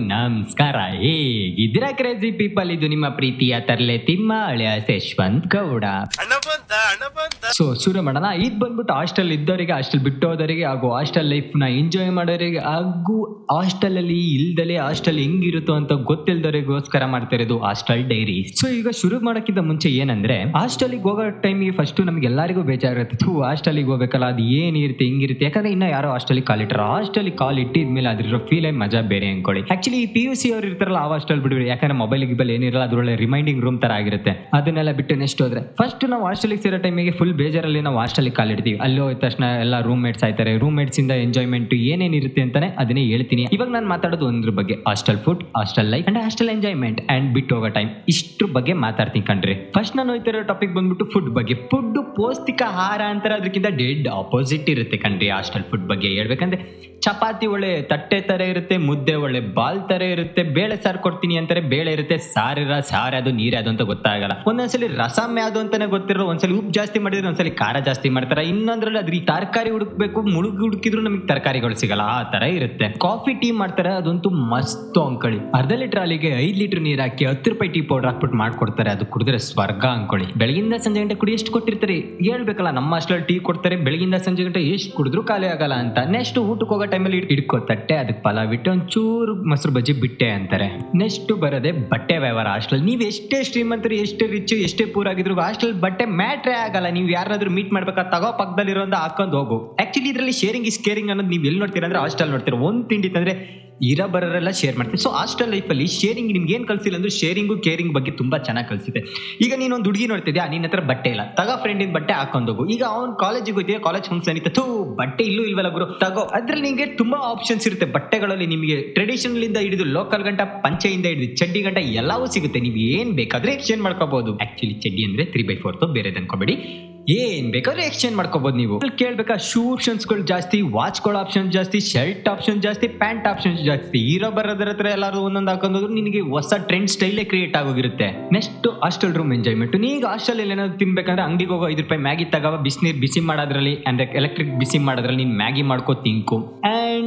Biden ನಮಸ್ಕಾರ. ಹೇಗಿದ್ದೀರಾ crazy people ಇದು ನಿಮ್ಮ ಪ್ರೀತಿಯ ತರಲೆ ತಿಮ್ಮ ಅಳೆಯ ಯಶವಂತ್ ಗೌಡ. ಸೊ ಶುರು ಮಾಡೋಣ ಇದು ಬಂದ್ಬಿಟ್ಟು ಹಾಸ್ಟೆಲ್ ಇದ್ದವರಿಗೆ ಹಾಸ್ಟೆಲ್ ಬಿಟ್ಟು ಹೋದವರಿಗೆ ಹಾಗೂ ಹಾಸ್ಟೆಲ್ ಲೈಫ್ನ ಎಂಜಾಯ್ ಮಾಡೋರಿಗೆ ಹಾಗೂ ಹಾಸ್ಟೆಲ್ ಅಲ್ಲಿ ಇಲ್ದಲೆ ಹಾಸ್ಟೆಲ್ ಹೆಂಗಿರುತ್ತೋ ಅಂತ ಗೊತ್ತಿಲ್ದವರಿಗೋಸ್ಕರ ಮಾಡ್ತಾ ಇರೋದು ಹಾಸ್ಟೆಲ್ ಡೈರಿ ಸೊ ಈಗ ಶುರು ಮಾಡೋಕ್ಕಿಂತ ಮುಂಚೆ ಏನಂದ್ರೆ ಹಾಸ್ಟೆಲಿಗೆ ಹೋಗೋ ಟೈಮಿಗೆ ಫಸ್ಟ್ ನಮ್ಗೆ ಎಲ್ಲರಿಗೂ ಬೇಜಾರಿರುತ್ತೆ. ಥೂ ಹಾಸ್ಟೆಲಿಗೆ ಹೋಗ್ಬೇಕಲ್ಲ ಅದು ಏನಿರುತ್ತೆ ಹಿಂಗಿರುತ್ತೆ? ಯಾಕಂದ್ರೆ ಇನ್ನ ಯಾರೋ ಹಾಸ್ಟೆಲ್ ಕಾಲಿಟ್ರ ಹಾಸ್ಟೆಲಿಗೆ ಕಾಲ್ ಇಟ್ಟಿದ್ಮೇಲೆ ಅದ್ರ ಫೀಲೇ ಮಜಾ ಬೇರೆ ಅನ್ಕೊಳ್ಳಿ. ಆಕ್ಚುಲಿ ಪಿ ಯು ಸಿ ಅವ್ರು ಇರ್ತಾರಲ್ಲ, ಆ ಹಾಸ್ಟೆಲ್ ಬಿಡ್ಬಿಡಿ ಯಾಕಂದ್ರೆ ಮೊಬೈಲ್ ಗಿಬಲ್ ಏನಿರಲ್ಲ ಅದರೊಳಗೆ ರಿಮೈಂಡಿಂಗ್ ರೂಮ್ ತರ ಆಗಿರುತ್ತೆ. ಅದನ್ನೆಲ್ಲ ಬಿಟ್ಟು ನೆಕ್ಸ್ಟ್ ಹೋದ್ರೆ ಫಸ್ಟ್ ನಾವು ಹಾಸ್ಟೆಲ್ಗೆ ಸೇರೋ ಟೈಮಿಗೆ ಫುಲ್ ಬೇಜಾರಲ್ಲಿ ನಾವು ಹಾಸ್ಟೆಲಿಗೆ ಕಾಲಿಡ್ತೀವಿ ಅಲ್ಲಿ ಹೋದ ತಕ್ಷಣ ಎಲ್ಲ ರೂಮ್ ಮೇಟ್ಸ್ ಆಯ್ತಾರೆ ರೂಮ್ ಮೇಟ್ಸ್ ಇಂದ ಎಂಜಾಯ್ಮೆಂಟ್ ಏನೇನಿರುತ್ತೆ ಅಂತಾನೆ ಅದನ್ನೇ ಹೇಳ್ತೀನಿ. ಇವಾಗ ನಾನು ಮಾತಾಡೋದು ಒಂದ್ರ ಬಗ್ಗೆ. Hostel food hostel life and hostel enjoyment and ಬಿಟ್ಟು ಹೋಗೋ ಟೈಮ್ ಇಷ್ಟ್ರ ಬಗ್ಗೆ ಮಾತಾಡ್ತೀನಿ ಕಣ್ರಿ. ಫಸ್ಟ್ ನಾನು ಹೋಯ್ತಿರೋ ಟಾಪಿಕ್ ಬಂದ್ಬಿಟ್ಟು ಫುಡ್ ಬಗ್ಗೆ. ಫುಡ್ ಪೌಷ್ಟಿಕ ಆಹಾರ ಅಂತಾರೆ ಅದಕ್ಕಿಂತ ಡೆಡ್ ಆಪೋಸಿಟ್ ಇರುತ್ತೆ ಕಣ್ರಿ ಹಾಸ್ಟೆಲ್ ಫುಡ್ ಬಗ್ಗೆ. ಹೇಳ್ಬೇಕಂದ್ರೆ, ಚಪಾತಿ ಒಳ್ಳೆ ತಟ್ಟೆ ತರ ಇರುತ್ತೆ, ಮುದ್ದೆ ಒಳ್ಳೆ ಬಾಲ್ ತರ ಇರುತ್ತೆ, ಬೇಳೆ ಸಾರು ಕೊಡ್ತೀನಿ ಅಂತಾರೆ, ಬೇಳೆ ಇರುತ್ತೆ, ಸಾರಿರ ಸಾರ ಅದು, ನೀರ ಅದು ಅಂತ ಗೊತ್ತಾಗಲ್ಲ. ಒಂದೊಂದ್ಸಲಿ ರಸಮ್ ಯಾವ್ದು ಅಂತಾನೆ ಗೊತ್ತಿರೋ ಒಂದ್ಸಲಿ ಉಪ್ಪು ಜಾಸ್ತಿ ಮಾಡಿದ್ರೆ ಒಂದ್ಸಲಿ ಖಾರ ಜಾಸ್ತಿ ಮಾಡ್ತಾರೆ. ಇನ್ನೊಂದ್ರಲ್ಲಿ ಅದ್ರ ತರಕಾರಿ ಹುಡುಕ್ಬೇಕು, ಮುಳುಗಿ ಹುಡುಕಿದ್ರು ನಮಗೆ ತರಕಾರಿಗಳು ಸಿಗಲ್ಲ, ಆ ತರ ಇರುತ್ತೆ. ಕಾಫಿ ಟೀ ಮಾಡ್ತಾರೆ, ಅದಂತೂ ಮಸ್ತ್ ಅಂಕೊಳ್ಳಿ ಅರ್ಧ ಲೀಟರ್ ಅಲ್ಲಿಗೆ ಐದ್ ಲೀಟರ್ ನೀರ್ ಹಾಕಿ ಹತ್ತು ರೂಪಾಯಿ ಟೀ ಪೌಡರ್ ಹಾಕ್ಬಿಟ್ಟು ಮಾಡ್ಕೊಡ್ತಾರೆ, ಅದು ಕುಡಿದ್ರೆ ಸ್ವರ್ಗ ಅಂಕೊಳ್ಳಿ ಬೆಳಗಿಂದ ಸಂಜೆ ಗಂಟೆ ಕುಡಿ ಎಷ್ಟು ಕೊಟ್ಟಿರ್ತಾರೆ? ಹೇಳ್ಬೇಕಲ್ಲ, ನಮ್ಮ ಅಷ್ಟ್ರಲ್ಲಿ ಟೀ ಕೊಡ್ತಾರೆ, ಬೆಳಗಿಂದ ಸಂಜೆ ಗಂಟೆ ಎಷ್ಟು ಕುಡಿದ್ರು ಖಾಲಿ ಆಗಲ್ಲ ಅಂತ. ನೆಕ್ಸ್ಟ್ ಊಟಕ್ಕೆ ಹೋಗೋ ಟೈಮಲ್ಲಿ ಹಿಡ್ಕೋ ತಟ್ಟೆ ಅದಕ್ಕೆ ಪಲಾವ್ ಇಟ್ಟು ಒಂಚೂರು ಮೊಸರು ಬಿಟ್ಟೆ ಅಂತಾರೆ. ನೆಕ್ಸ್ಟ್ ಬರೋದೇ ಬಟ್ಟೆ ವ್ಯವಹಾರ. ಹಾಸ್ಟೆಲ್ ನೀವು ಎಷ್ಟೇ ಶ್ರೀಮಂತರು, ಎಷ್ಟೇ ರಿಚ್ ಎಷ್ಟೇ ಪೂರ್ ಆಗಿದ್ರು ಹಾಸ್ಟೆಲ್ ಬಟ್ಟೆ ಮ್ಯಾಟ್ರೇ ಆಗಲ್ಲ. ನೀವು ಯಾರಾದ್ರೂ ಮೀಟ್ ಮಾಡ್ಬೇಕಾ, ತಗೋ ಪಕ್ಕದಲ್ಲಿರೋ ಹಾಕೊಂಡು ಹೋಗು. ಆಕ್ಚುಲಿ ಇದರಲ್ಲಿ ಶೇರಿಂಗ್ ಇಸ್ ಕೇರಿಂಗ್ ಅನ್ನೋದು ನೀವು ಎಲ್ಲಿ ನೋಡ್ತೀರಾ ಅಂದ್ರೆ ಹಾಸ್ಟೆಲ್ ನೋಡ್ತೀರಾ. ಒಂದು ತಿಂಡಿ ತಂದ್ರೆ ಇರೋ ಬರೋರೆಲ್ಲ ಶೇರ್ ಮಾಡ್ತೀನಿ ಸೊ ಹಾಸ್ಟೆಲ್ ಲೈಫಲ್ಲಿ ಶೇರಿಂಗ್ ನಿಮ್ಗೆ ಏನು ಕಲಿಸಿಲ್ಲ ಅಂದ್ರೆ ಶೇರಿಂಗು ಕೇರಿಂಗ್ ಬಗ್ಗೆ ತುಂಬ ಚೆನ್ನಾಗಿ ಕಲಿಸಿದೆ ಈಗ ನೀನು ಒಂದು ಹುಡುಗಿ ನೋಡ್ತಿದ್ಯಾ? ನಿನ್ನ ಹತ್ರ ಬಟ್ಟೆ ಇಲ್ಲ. ತಗೋ ಫ್ರೆಂಡಿನ ಬಟ್ಟೆ ಹಾಕೊಂಡೋಗು ಈಗ ಅವ್ನು ಕಾಲೇಜಿಗೆ ಹೋಗ್ತೀಯ? ಕಾಲೇಜ್ ಫಂಕ್ಷನ್ ಇತ್ತು ಥೂ, ಬಟ್ಟೆ ಇಲ್ಲೂ ಇಲ್ವಲ್ಲ ಗುರು? ತಗೋ. ಅದ್ರಲ್ಲಿ ನಿಮಗೆ ತುಂಬ ಆಪ್ಷನ್ಸ್ ಇರುತ್ತೆ. ಬಟ್ಟೆಗಳಲ್ಲಿ ನಿಮಗೆ ಟ್ರೆಡಿಷನಲ್ ಇಂದ ಹಿಡಿದು ಲೋಕಲ್ ಗಂಟ, ಪಂಚೆಯಿಂದ ಹಿಡಿದು ಚಡ್ಡಿ ಗಂಟ ಎಲ್ಲವೂ ಸಿಗುತ್ತೆ. ನೀವು ಏನು ಬೇಕಾದ್ರೆ ಎಕ್ಸ್ಚೇಂಜ್ ಮಾಡ್ಕೋಬಹುದು ಆಕ್ಚುಲಿ ಚಡ್ಡಿ ಅಂದ್ರೆ ತ್ರೀ ಬೈ ಫೋರ್ತ್ ಬೇರೆ ಅನ್ಕೋಬೇಡಿ. ಏನ್ ಬೇಕಾದ್ರೆ ಎಕ್ಸ್ಚೇಂಜ್ ಮಾಡ್ಕೋಬಹುದು ನೀವು. ಕೇಳ್ಬೇಕಾ ಶೂ ಆಪ್ಷನ್ಸ್ಗಳು ಜಾಸ್ತಿ ವಾಚ್ಗಳ ಆಪ್ಷನ್ ಜಾಸ್ತಿ ಶರ್ಟ್ ಆಪ್ಷನ್ ಜಾಸ್ತಿ ಪ್ಯಾಂಟ್ ಆಪ್ಷನ್ ಜಾಸ್ತಿ. ಇರೋ ಬರೋದ್ರ ಹತ್ರ ಎಲ್ಲಾರು ಒಂದೊಂದು ಹಾಕೊಂಡೋದ್ರು ನಿನಗೆ ಹೊಸ ಟ್ರೆಂಡ್ ಸ್ಟೈಲೇ ಕ್ರಿಯೇಟ್ ಆಗೋಗಿರುತ್ತೆ. ನೆಕ್ಸ್ಟ್ ಹಾಸ್ಟೆಲ್ ರೂಮ್ ಎಂಜಾಯ್ಮೆಂಟ್ ನೀಗ ಹಾಸ್ಟೆಲ್ ಅಲ್ಲಿ ಏನಾದ್ರು ತಿನ್ಬೇಕಂದ್ರೆ ಅಂಗಡಿಗೆ ಹೋಗೋ ಐದು ರೂಪಾಯಿ ಮ್ಯಾಗಿ ತಗೋ ಬಿಸಿನೀರು ಬಿಸಿ ಮಾಡೋದ್ರಲ್ಲಿ, ಅಂದ್ರೆ ಎಲೆಕ್ಟ್ರಿಕ್ ಬಿಸಿ ಮಾಡೋದ್ರಲ್ಲಿ ನೀನ್ ಮ್ಯಾಗಿ ಮಾಡ್ಕೋ ತಿಂಕು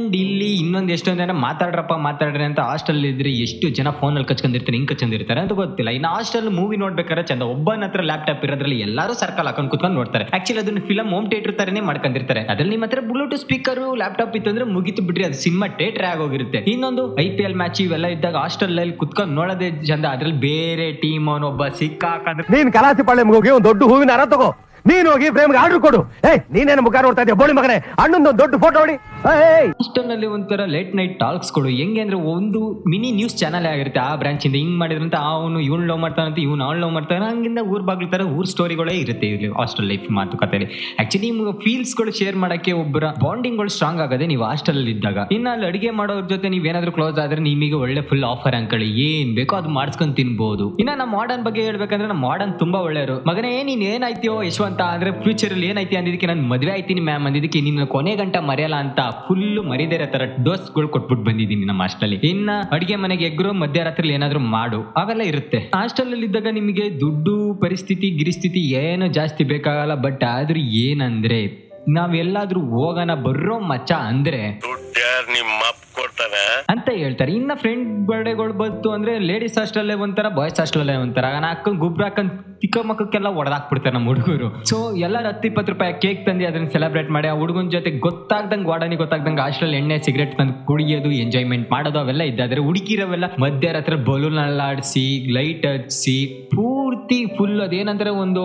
ಅಂಡ್ ಇಲ್ಲಿ ಇನ್ನೊಂದು ಎಷ್ಟೊಂದು ಜನ ಮಾತಾಡ್ರಪ್ಪ, ಮಾತಾಡ್ರಿ ಅಂತ ಹಾಸ್ಟೆಲ್ ಇದ್ರೆ ಎಷ್ಟು ಜನ ಫೋನಲ್ಲಿ ಕಚ್ಕೊಂಡಿರ್ತಾರೆ, ಹಿಂಗ್ ಕಚ್ಕೊಂಡಿರ್ತಾರೆ ಅಂತ ಗೊತ್ತಿಲ್ಲ. ಇನ್ನು ಹಾಸ್ಟೆಲ್ ಮೂವಿ ನೋಡ್ಬೇಕಾದ್ರೆ ಚಂದ, ಒಬ್ಬನ ಹತ್ರ ಲ್ಯಾಪ್ಟಾಪ್ ಇರೋದ್ರಲ್ಲಿ ಎಲ್ಲರೂ ಸರ್ಕಲ್ ಹಾಕೊಂಡು ಕುತ್ಕೊಂಡು ನೋಡ್ತಾರೆ. ಆಕ್ಚುಲಿ ಅದನ್ನ ಫಿಲಮ್ ಹೋಮ್ ಥಿಯೇಟರ್ ತರನೇ ಮಾಡ್ಕೊಂಡಿರ್ತಾರೆ. ಅದ್ರಲ್ಲಿ ನಿಮ್ಮ ಹತ್ರ ಬ್ಲೂಟೂತ್ ಸ್ಪೀಕರ್ ಲ್ಯಾಪ್ಟಾಪ್ ಇತ್ತು ಅಂದ್ರೆ ಮುಗಿತು ಬಿಡ್ರಿ, ಅದು ಸಿನಿಮಾ ಥಿಯೇಟರ್ ಆಗೋಗಿರುತ್ತೆ. ಇನ್ನೊಂದು ಐ ಪಿ ಎಲ್ ಮ್ಯಾಚ್ ಇವೆಲ್ಲ ಇದ್ದಾಗ ಹಾಸ್ಟೆಲ್ ಅಲ್ಲಿ ಕುತ್ಕೊಂಡು ನೋಡೋದೇ ಚಂದ, ಅದ್ರಲ್ಲಿ ಬೇರೆ ಟೀಮ್ ಅವನೊಬ್ಬ ಸಿಕ್ಕಾಕಂದ್ರೆ ನೀನ್ ಕಲಾಸಿ ಹೋಗಿ ಒಂದು ದೊಡ್ಡ ಹೂವಿನ ಅರ ತಗೋ. ನೀನ್ ಹೋಗಿ ಫ್ರೇಮ್ಗೆ ಆರ್ಡರ್ ಕೊಡು. ಏ ನೀನೇನು ಮುಖ ನೋಡ್ತಾ ಇದೆಯಾ? ಬೋಳಿ ಮಗನೇ, ಅಣ್ಣಂದು ದೊಡ್ಡ ಫೋಟೋ ಏಯ್ ಹಾಸ್ಟೆಲ್ನಲ್ಲಿ ಒಂಥರ ಲೇಟ್ ನೈಟ್ ಟಾಕ್ಸ್ಗಳು ಹೆಂಗೆ ಅಂದ್ರೆ ಒಂದು ಮಿನಿ ನ್ಯೂಸ್ ಚಾನಲ್ ಆಗಿರುತ್ತೆ. ಆ ಬ್ರಾಂಚ್ ಇಂದ ಹಿಂಗ್ ಮಾಡಿದ್ರಂತ, ಅವನು ಇವ್ನು ಲವ್ ಮಾಡ್ತಾನೆ ಅಂತ ಇವ್ನು ಅವ್ನು ಲವ್ ಮಾಡ್ತಾನೆ ಹಂಗಿಂದ ಊರ್ ಬಾಗ್ಲ ತರ ಊರ್ ಸ್ಟೋರಿಗಳೇ ಇರುತ್ತೆ ಇಲ್ಲಿ ಹಾಸ್ಟೆಲ್ ಲೈಫ್ ಮಾತುಕತೆಯಲ್ಲಿ ಆಕ್ಚುಲಿ ನಿಮ್ಗೆ ಫೀಲ್ಸ್ಗಳು ಶೇರ್ ಮಾಡಕ್ಕೆ ಒಬ್ಬರ ಬಾಂಡಿಂಗ್ಗಳು ಸ್ಟ್ರಾಂಗ್ ಆಗದೆ ನೀವು ಹಾಸ್ಟೆಲ್ ಅಲ್ಲಿ ಇದ್ದಾಗ. ಇನ್ನ ಅಲ್ಲಿ ಅಡಿಗೆ ಮಾಡೋರ್ ಜೊತೆ ನೀವ್ ಏನಾದ್ರು ಕ್ಲೋಸ್ ಆದ್ರೆ ನಿಮಗೆ ಒಳ್ಳೆ ಫುಲ್ ಆಫರ್ ಅಂಕಳಿ ಏನ್ ಬೇಕೋ ಅದು ಮಾಡ್ಸ್ಕೊಂಡ್ ತಿನ್ಬಹುದು ಇನ್ನ ನಮ್ಮ ಮಾಡರ್ನ್ ಬಗ್ಗೆ ಹೇಳ್ಬೇಕಂದ್ರೆ ನಮ್ಮ ಮಾಡರ್ನ್ ತುಂಬಾ ಒಳ್ಳೆಯವರು. ಮಗನೇ, ನೀನ್ ಏನಾಯ್ತೀಯೋ ಯಶವಂತ? ಅಂದ್ರೆ ಫ್ಯೂಚರ್ ಅಲ್ಲಿ ಏನೈತಿ ಅಂದಿದ್ದಕ್ಕೆ ನಾನು ಮದ್ವೆ ಆಯ್ತೀನಿ ಮ್ಯಾಮ್ ಅಂದಿದ್ದಕ್ಕೆ ನಿನ್ನ ಕೊನೆ ಗಂಟ ಮರೆಯಲ್ಲ ಅಂತ ಫುಲ್ ಮರಿದೇರ ತರ ಡೋಸ್ಗಳು ಕೊಟ್ಬಿಟ್ಟು ಬಂದಿದ್ದೀನಿ ನಮ್ಮ ಹಾಸ್ಟೆಲ್ ಇನ್ನ ಅಡಿಗೆ ಮನೆಗೆ ಎಗ್ರು ಮಧ್ಯರಾತ್ರಿ ಏನಾದ್ರು ಮಾಡು. ಅವೆಲ್ಲ ಇರುತ್ತೆ. ಹಾಸ್ಟೆಲ್ ಅಲ್ಲಿ ಇದ್ದಾಗ ನಿಮಗೆ ದುಡ್ಡು, ಪರಿಸ್ಥಿತಿ, ಗಿರಿಸ್ಥಿತಿ ಏನು ಜಾಸ್ತಿ ಬೇಕಾಗಲ್ಲ ಬಟ್ ಆದ್ರೂ ಏನಂದ್ರೆ ನಾವೆಲ್ಲಾದ್ರೂ ಹೋಗೋಣ ಬರ್ರೋ ಮಚ್ಚ ಅಂದ್ರೆ ಅಂತ ಹೇಳ್ತಾರೆ. ಇನ್ನ ಫ್ರೆಂಡ್ ಬರ್ಡೇಗಳು ಬಂತು ಅಂದ್ರೆ ಲೇಡೀಸ್ ಹಾಸ್ಟೆಲ್ಲೇ ಒಂಥರ ಬಾಯ್ಸ್ ಹಾಸ್ಟೆಲ್ಲೇ ಒಂಥರ. ಹಾಕೊಂಡ್ ಗುಬ್ರ ಹಾಕೊಂಡ್ ಚಿಕ್ಕ ಮಕ್ಕಕ್ಕೆಲ್ಲ ಒಡೆದಾಕ್ಬಿಡ್ತಾರೆ ನಮ್ಮ ಹುಡುಗರು. ಸೊ ಎಲ್ಲರೂ ಹತ್ತು ಇಪ್ಪತ್ತು ರೂಪಾಯಿ ಕೇಕ್ ತಂದು ಅದನ್ನ ಸೆಲೆಬ್ರೇಟ್ ಮಾಡಿ ಆ ಹುಡುಗನ ಜೊತೆ ಗೊತ್ತಾಗ್ದಂಗೆ ವಾಡನಿ ಗೊತ್ತಾಗ್ದಂಗೆ ಹಾಸ್ಟೆಲ್ ಎಣ್ಣೆ ಸಿಗರೇಟ್ ತಂದು ಕುಡಿಯೋದು ಎಂಜಾಯ್ಮೆಂಟ್ ಮಾಡೋದು ಅವೆಲ್ಲ ಇದ್ದಾದ್ರೆ ಹುಡುಗಿರವೆಲ್ಲ ಮಧ್ಯರಾತ್ರಿ ಬಲೂನ್ ಅಲ್ಲಾಡಿಸಿ ಲೈಟ್ ಹಚ್ಸಿ ಪೂರ್ತಿ ಫುಲ್ ಅದೇನಂದ್ರೆ ಒಂದು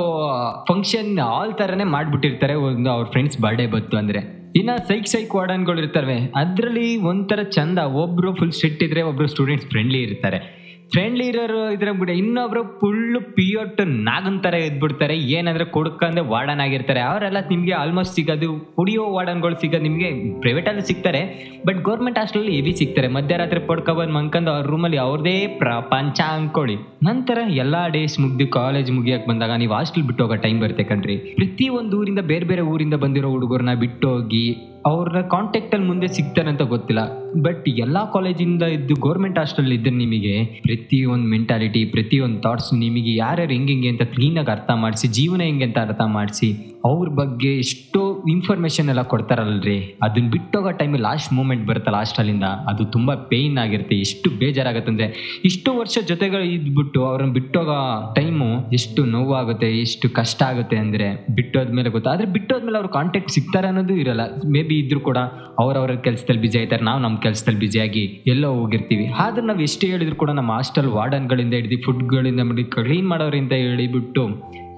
ಫಂಕ್ಷನ್ ಆಲ್ ತರನೇ ಮಾಡ್ಬಿಟ್ಟಿರ್ತಾರೆ ಒಂದು ಅವ್ರ ಫ್ರೆಂಡ್ಸ್ ಬರ್ಡೇ ಬಂತು ಅಂದ್ರೆ. ಇನ್ನ ಸೈಕ್ ಸೈಕ್ ವಾರ್ಡನ್ಗಳು ಇರ್ತವೆ. ಅದ್ರಲ್ಲಿ ಒಂಥರ ಚಂದ, ಒಬ್ರು ಫುಲ್ ಸ್ಟ್ರಿಕ್ಟ್ ಇದ್ರೆ ಒಬ್ರು ಸ್ಟೂಡೆಂಟ್ಸ್ ಫ್ರೆಂಡ್ಲಿ ಇರ್ತಾರೆ. ಫ್ರೆಂಡ್ಲಿ ಇರೋರು ಇದ್ರೆ ಬಿಡ, ಇನ್ನೊಬ್ರು ಫುಲ್ ಪಿಯೋಟ್ ನಾಗನ್ ತರ ಎದ್ಬಿಡ್ತಾರೆ ಏನಂದ್ರೆ ಕೊಡ್ಕಂದ್ರೆ ವಾರ್ಡನ್ ಆಗಿರ್ತಾರೆ. ಅವರೆಲ್ಲ ನಿಮ್ಗೆ ಆಲ್ಮೋಸ್ಟ್ ಸಿಗೋದು, ಕುಡಿಯೋ ವಾರ್ಡನ್ಗಳು ಸಿಗೋದು ನಿಮ್ಗೆ ಪ್ರೈವೇಟ್ ಅಲ್ಲಿ ಸಿಗ್ತಾರೆ ಬಟ್ ಗೌರ್ಮೆಂಟ್ ಹಾಸ್ಟೆಲ್ ಹೆವಿ ಸಿಗ್ತಾರೆ. ಮಧ್ಯರಾತ್ರಿ ಪಡ್ಕೊಬಂದು ಮಂಕಂದು ಅವ್ರ ರೂಮಲ್ಲಿ ಅವ್ರದೇ ಪ್ರಪಂಚ ಅನ್ಕೊಳ್ಳಿ ನಂತರ ಎಲ್ಲಾ ಡೇಸ್ ಮುಗ್ದು ಕಾಲೇಜ್ ಮುಗಿಯಕ್ ಬಂದಾಗ ನೀವು ಹಾಸ್ಟೆಲ್ ಬಿಟ್ಟು ಹೋಗೋ ಟೈಮ್ ಬರುತ್ತೆ ಕಣ್ರಿ. ಪ್ರತಿ ಒಂದು ಊರಿಂದ ಬೇರೆ ಬೇರೆ ಊರಿಂದ ಬಂದಿರೋ ಹುಡುಗರನ್ನ ಬಿಟ್ಟೋಗಿ ಅವ್ರನ್ನ ಕಾಂಟ್ಯಾಕ್ಟ್ ಅಲ್ಲಿ ಮುಂದೆ ಸಿಗ್ತಾರೆ ಅಂತ ಗೊತ್ತಿಲ್ಲ. ಬಟ್ ಎಲ್ಲಾ ಕಾಲೇಜಿಂದ ಇದ್ದು ಗೌರ್ಮೆಂಟ್ ಹಾಸ್ಟೆಲ್ ಇದ್ದ ನಿಮಗೆ ಪ್ರತಿ ಒಂದು ಮೆಂಟಾಲಿಟಿ ಪ್ರತಿ ಒಂದು ಥಾಟ್ಸ್ ನಿಮಗೆ ಯಾರ್ಯಾರು ಹೆಂಗೆ ಅಂತ ಕ್ಲೀನಾಗಿ ಅರ್ಥ ಮಾಡಿಸಿ, ಜೀವನ ಹೆಂಗೆ ಅಂತ ಅರ್ಥ ಮಾಡಿಸಿ, ಅವ್ರ ಬಗ್ಗೆ ಎಷ್ಟೋ ಇನ್ಫಾರ್ಮೇಶನ್ ಎಲ್ಲ ಕೊಡ್ತಾರಲ್ರಿ? ಅದನ್ನ ಬಿಟ್ಟೋಗೋ ಟೈಮಲ್ಲಿ ಲಾಸ್ಟ್ ಮೂಮೆಂಟ್ ಬರುತ್ತಲ್ಲ ಅಲ್ಲಿಂದ. ಅದು ತುಂಬ ಪೇಯ್ನ್ ಆಗಿರುತ್ತೆ. ಎಷ್ಟು ಬೇಜಾರಾಗುತ್ತೆ ಅಂದರೆ ಇಷ್ಟು ವರ್ಷ ಜೊತೆಗಳು ಇದ್ಬಿಟ್ಟು ಅವ್ರನ್ನ ಬಿಟ್ಟೋಗೋ ಟೈಮು ಎಷ್ಟು ನೋವಾಗುತ್ತೆ, ಎಷ್ಟು ಕಷ್ಟ ಆಗುತ್ತೆ ಅಂದರೆ ಬಿಟ್ಟೋದ್ಮೇಲೆ ಗೊತ್ತಾ? ಆದರೆ ಬಿಟ್ಟೋದ್ಮೇಲೆ ಅವ್ರು ಕಾಂಟ್ಯಾಕ್ಟ್ ಸಿಗ್ತಾರೆ ಅನ್ನೋದು ಇರಲ್ಲ. ಮೇ ಬಿ ಇದ್ರೂ ಕೂಡ ಅವ್ರವ್ರ ಕೆಲಸದಲ್ಲಿ ಬಿಜಿ ಆಯ್ತಾರೆ ನಾವು ನಮ್ಮ ಕೆಲಸದಲ್ಲಿ ಬಿಜಿಯಾಗಿ ಎಲ್ಲೋ ಹೋಗಿರ್ತೀವಿ. ಆದ್ರೆ ನಾವು ಎಷ್ಟು ಹೇಳಿದ್ರು ಕೂಡ ನಮ್ಮ ಹಾಸ್ಟೆಲ್ ವಾರ್ಡನ್ಗಳಿಂದ ಹಿಡಿದು ಫುಡ್ಗಳಿಂದ ಮಾಡಿ ಕ್ಲೀನ್ ಮಾಡೋರಿಂದ ಹೇಳಿಬಿಟ್ಟು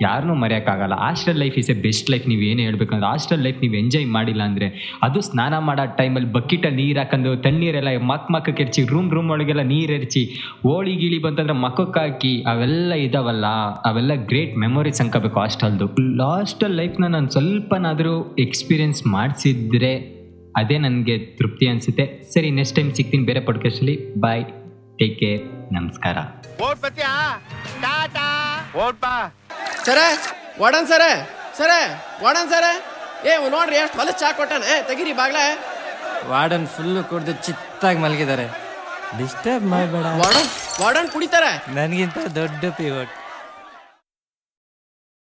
ಯಾರನ್ನೂ ಮರೆಯೋಕ್ಕಾಗಲ್ಲ. Hostel life is a best life ನೀವು ಏನು ಹೇಳ್ಬೇಕಂದ್ರೆ ಹಾಸ್ಟೆಲ್ ಲೈಫ್ ನೀವು ಎಂಜಾಯ್ ಮಾಡಿಲ್ಲ ಅಂದರೆ ಅದು ಸ್ನಾನ ಮಾಡೋ ಟೈಮಲ್ಲಿ ಬಕೆಟಲ್ಲಿ ನೀರು ಹಾಕೊಂಡು ತಣ್ಣೀರೆಲ್ಲ ಮಕ್ ಮಕ್ಕಕ್ಕೆ ಎರಚಿ ರೂಮ್ ರೂಮ್ ಒಳಗೆಲ್ಲ ನೀರು ಎರಚಿ, ಹೋಳಿ ಗೀಳಿ ಬಂತಂದ್ರೆ ಮಕ್ಕಕ್ಕೆ ಹಾಕಿ ಅವೆಲ್ಲ ಇದಾವಲ್ಲ, ಅವೆಲ್ಲ ಗ್ರೇಟ್ ಮೆಮೊರೀಸ್ ಅನ್ಕೋಬೇಕು ಹಾಸ್ಟೆಲ್ದು ಹಾಸ್ಟೆಲ್ ಲೈಫ್ನ ನಾನು ಸ್ವಲ್ಪನಾದರೂ ಎಕ್ಸ್ಪೀರಿಯನ್ಸ್ ಮಾಡಿಸಿದ್ರೆ ಅದೇ ನನಗೆ ತೃಪ್ತಿ ಅನಿಸುತ್ತೆ. ಸರಿ ನೆಕ್ಸ್ಟ್ ಟೈಮ್ ಸಿಗ್ತೀನಿ ಬೇರೆ ಪಾಡ್ಕಾಸ್ಟಲ್ಲಿ ಬಾಯ್ ಟೇಕ್ ಕೇರ್ ನಮಸ್ಕಾರ. ಸರ ಒಡನ್ ಸರ ಸರ ಒಡನ್ ಸರ. ಏ ನೋಡ್ರಿ ಎಷ್ಟು ಹೊಲ ಚಾ ಕೊಟ್ಟಾನ. ಏ ತೆಗೀರಿ ಬಾಗ್ಲ. ವಾರ್ಡನ್ ಫುಲ್ಲು ಕುಡ್ದು ಚಿತ್ತಾಗಿ ಮಲಗಿದ್ದಾರೆ. ಡಿಸ್ಟರ್ಬ್ ಮಾಡಬೇಡ. ವಾಡನ್ ವಾಡನ್ ಕುಡಿತಾರೆ. ನನಗಿಂತ ದೊಡ್ಡ ಪಿವಟ್